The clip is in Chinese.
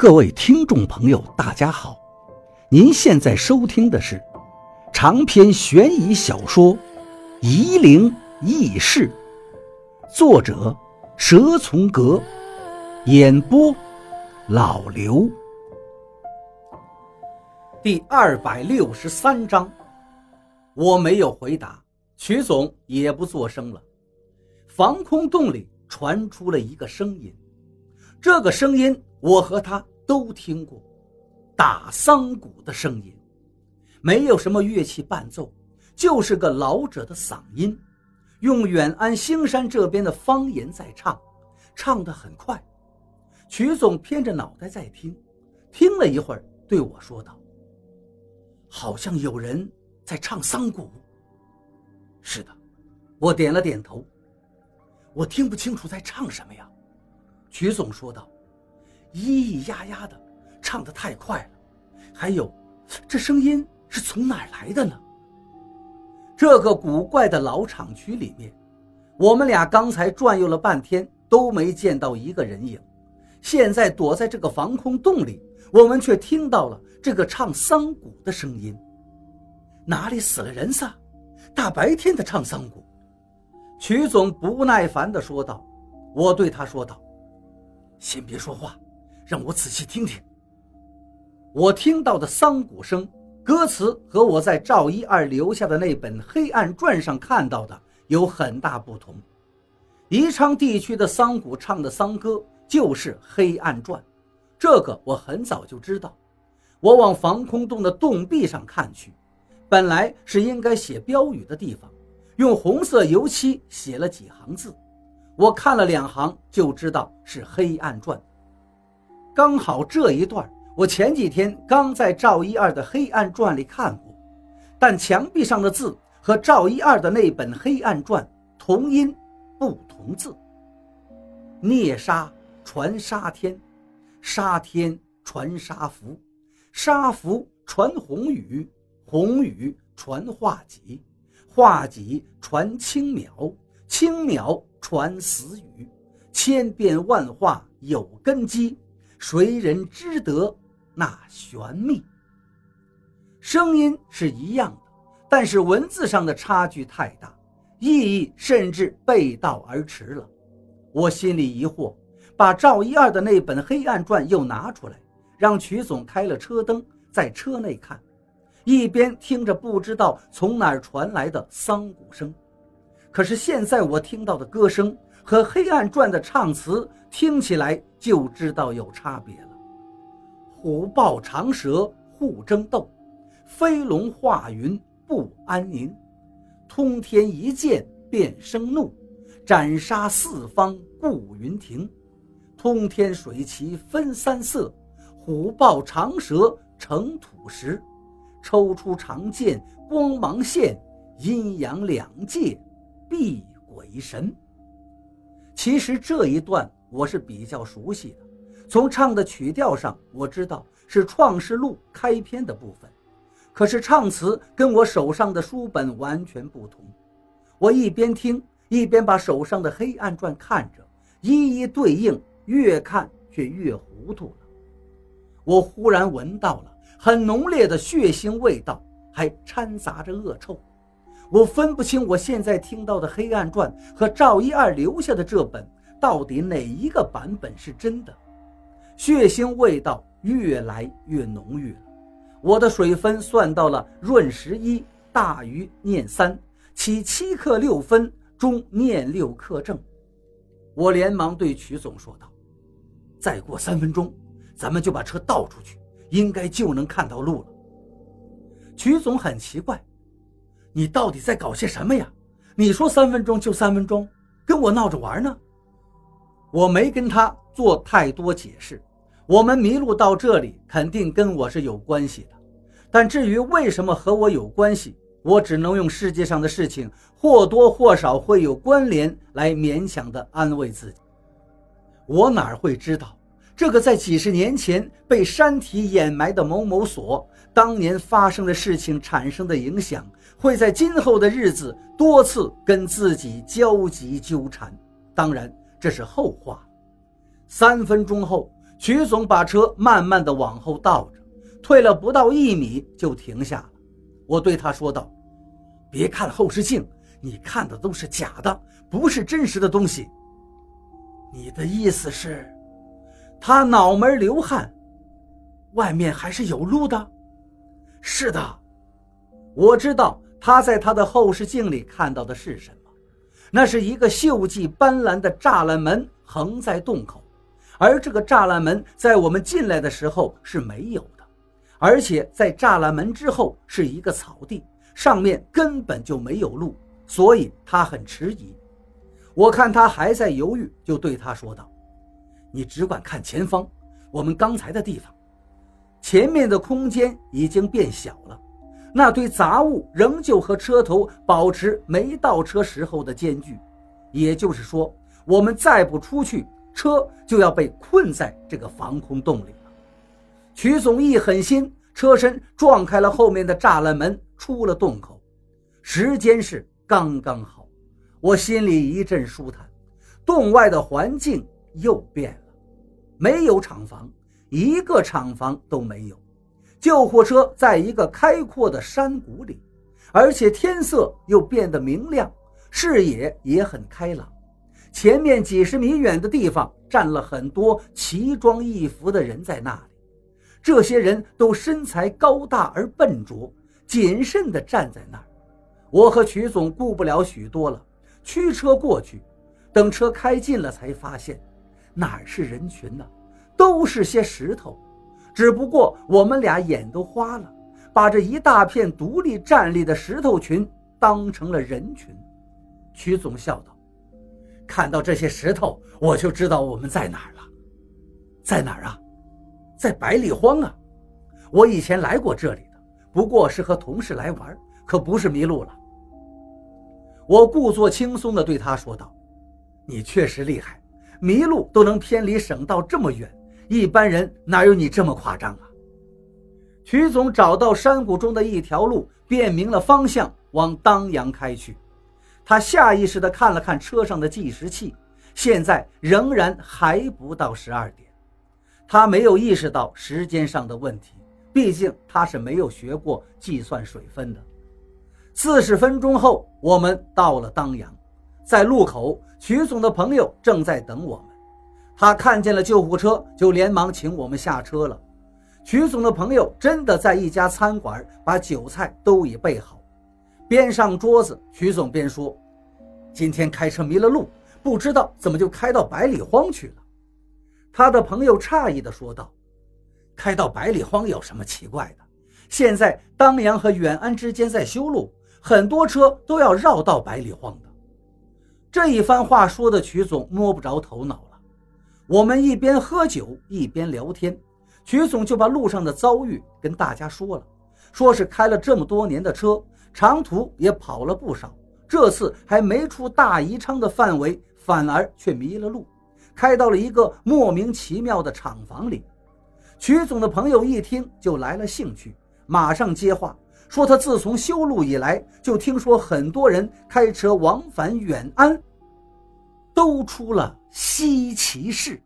各位听众朋友，大家好！您现在收听的是长篇悬疑小说《夷陵轶事》，作者蛇从阁，演播老刘。第二百六十三章，我没有回答，曲总也不作声了。防空洞里传出了一个声音，这个声音我和他。都听过打桑鼓的声音，没有什么乐器伴奏，就是个老者的嗓音，用远安兴山这边的方言在唱，唱得很快。曲总偏着脑袋在听，听了一会儿，对我说道：“好像有人在唱桑鼓。”是的，我点了点头。我听不清楚在唱什么呀？曲总说道。咿咿呀呀的，唱得太快了。还有，这声音是从哪儿来的呢？这个古怪的老厂区里面，我们俩刚才转悠了半天都没见到一个人影。现在躲在这个防空洞里，我们却听到了这个唱桑鼓的声音。哪里死了人噻？大白天的唱桑鼓？曲总不耐烦地说道。我对他说道：“先别说话。”让我仔细听听。我听到的桑鼓声，歌词和我在赵一二留下的那本《黑暗传》上看到的有很大不同。宜昌地区的桑鼓唱的桑歌就是《黑暗传》，这个我很早就知道。我往防空洞的洞壁上看去，本来是应该写标语的地方，用红色油漆写了几行字。我看了两行就知道是《黑暗传》。刚好这一段，我前几天刚在赵一二的《黑暗传》里看过，但墙壁上的字和赵一二的那本《黑暗传》同音不同字。孽杀传沙天，沙天传沙福，沙福传红雨，红雨传化戟，化戟传青苗，青苗传死雨，千变万化有根基。谁人知得那玄秘？声音是一样的，但是文字上的差距太大，意义甚至背道而驰了。我心里疑惑，把赵一二的那本《黑暗传》又拿出来，让曲总开了车灯，在车内看，一边听着不知道从哪儿传来的桑鼓声。可是现在我听到的歌声和《黑暗传》的唱词听起来。就知道有差别了。虎豹长蛇互争斗，飞龙化云不安宁。通天一剑便生怒，斩杀四方顾云亭。通天水旗分三色，虎豹长蛇成土石。抽出长剑光芒现，阴阳两界避鬼神。其实这一段。我是比较熟悉的，从唱的曲调上，我知道是《创世录》开篇的部分，可是唱词跟我手上的书本完全不同。我一边听，一边把手上的《黑暗传》看着，一一对应，越看却越糊涂了。我忽然闻到了很浓烈的血腥味道，还掺杂着恶臭。我分不清我现在听到的《黑暗传》和赵一二留下的这本。到底哪一个版本是真的？血腥味道越来越浓郁了。我的水分算到了闰十一，大于念三，起七克六分，中念六克正。我连忙对曲总说道：“再过三分钟，咱们就把车倒出去，应该就能看到路了。”曲总很奇怪：“你到底在搞些什么呀？你说三分钟就三分钟，跟我闹着玩呢？”我没跟他做太多解释，我们迷路到这里肯定跟我是有关系的，但至于为什么和我有关系，我只能用世界上的事情或多或少会有关联来勉强的安慰自己。我哪会知道，这个在几十年前被山体掩埋的某某所，当年发生的事情产生的影响，会在今后的日子多次跟自己交集纠缠。当然。这是后话。三分钟后，曲总把车慢慢的往后倒着，退了不到一米就停下了。我对他说道：“别看后视镜，你看的都是假的，不是真实的东西。”你的意思是，他脑门流汗，外面还是有路的。是的，我知道他在他的后视镜里看到的是什么，那是一个锈迹斑斓的栅栏门横在洞口，而这个栅栏门在我们进来的时候是没有的，而且在栅栏门之后是一个草地，上面根本就没有路，所以他很迟疑。我看他还在犹豫，就对他说道：“你只管看前方，我们刚才的地方，前面的空间已经变小了，那堆杂物仍旧和车头保持没倒车时候的间距，也就是说，我们再不出去，车就要被困在这个防空洞里了。”曲总一狠心，车身撞开了后面的栅栏门，出了洞口，时间是刚刚好。我心里一阵舒坦，洞外的环境又变了，没有厂房，一个厂房都没有。救护车在一个开阔的山谷里，而且天色又变得明亮，视野也很开朗。前面几十米远的地方站了很多奇装异服的人，在那里，这些人都身材高大而笨拙，谨慎地站在那儿。我和曲总顾不了许多了。驱车过去，等车开近了，才发现哪是人群呢？都是些石头。只不过我们俩眼都花了，把这一大片独立站立的石头群当成了人群。曲总笑道：“看到这些石头，我就知道我们在哪儿了。在哪儿啊？在百里荒啊！我以前来过这里的，不过是和同事来玩，可不是迷路了。”我故作轻松地对他说道：“你确实厉害，迷路都能偏离省道这么远，一般人哪有你这么夸张啊？”曲总找到山谷中的一条路，辨明了方向，往当阳开去。他下意识地看了看车上的计时器，现在仍然还不到十二点。他没有意识到时间上的问题，毕竟他是没有学过计算水分的。四十分钟后，我们到了当阳，在路口，曲总的朋友正在等我们。他看见了救护车，就连忙请我们下车了。曲总的朋友真的在一家餐馆把酒菜都已备好，边上桌子，曲总边说：“今天开车迷了路，不知道怎么就开到百里荒去了。”他的朋友诧异地说道：“开到百里荒有什么奇怪的？现在当阳和远安之间在修路。”很多车都要绕道百里荒的，这一番话说的曲总摸不着头脑了。我们一边喝酒一边聊天，曲总就把路上的遭遇跟大家说了，说是开了这么多年的车，长途也跑了不少，这次还没出大宜昌的范围，反而却迷了路，开到了一个莫名其妙的厂房里。曲总的朋友一听就来了兴趣，马上接话。说他自从修路以来，就听说很多人开车往返远安，都出了稀奇事。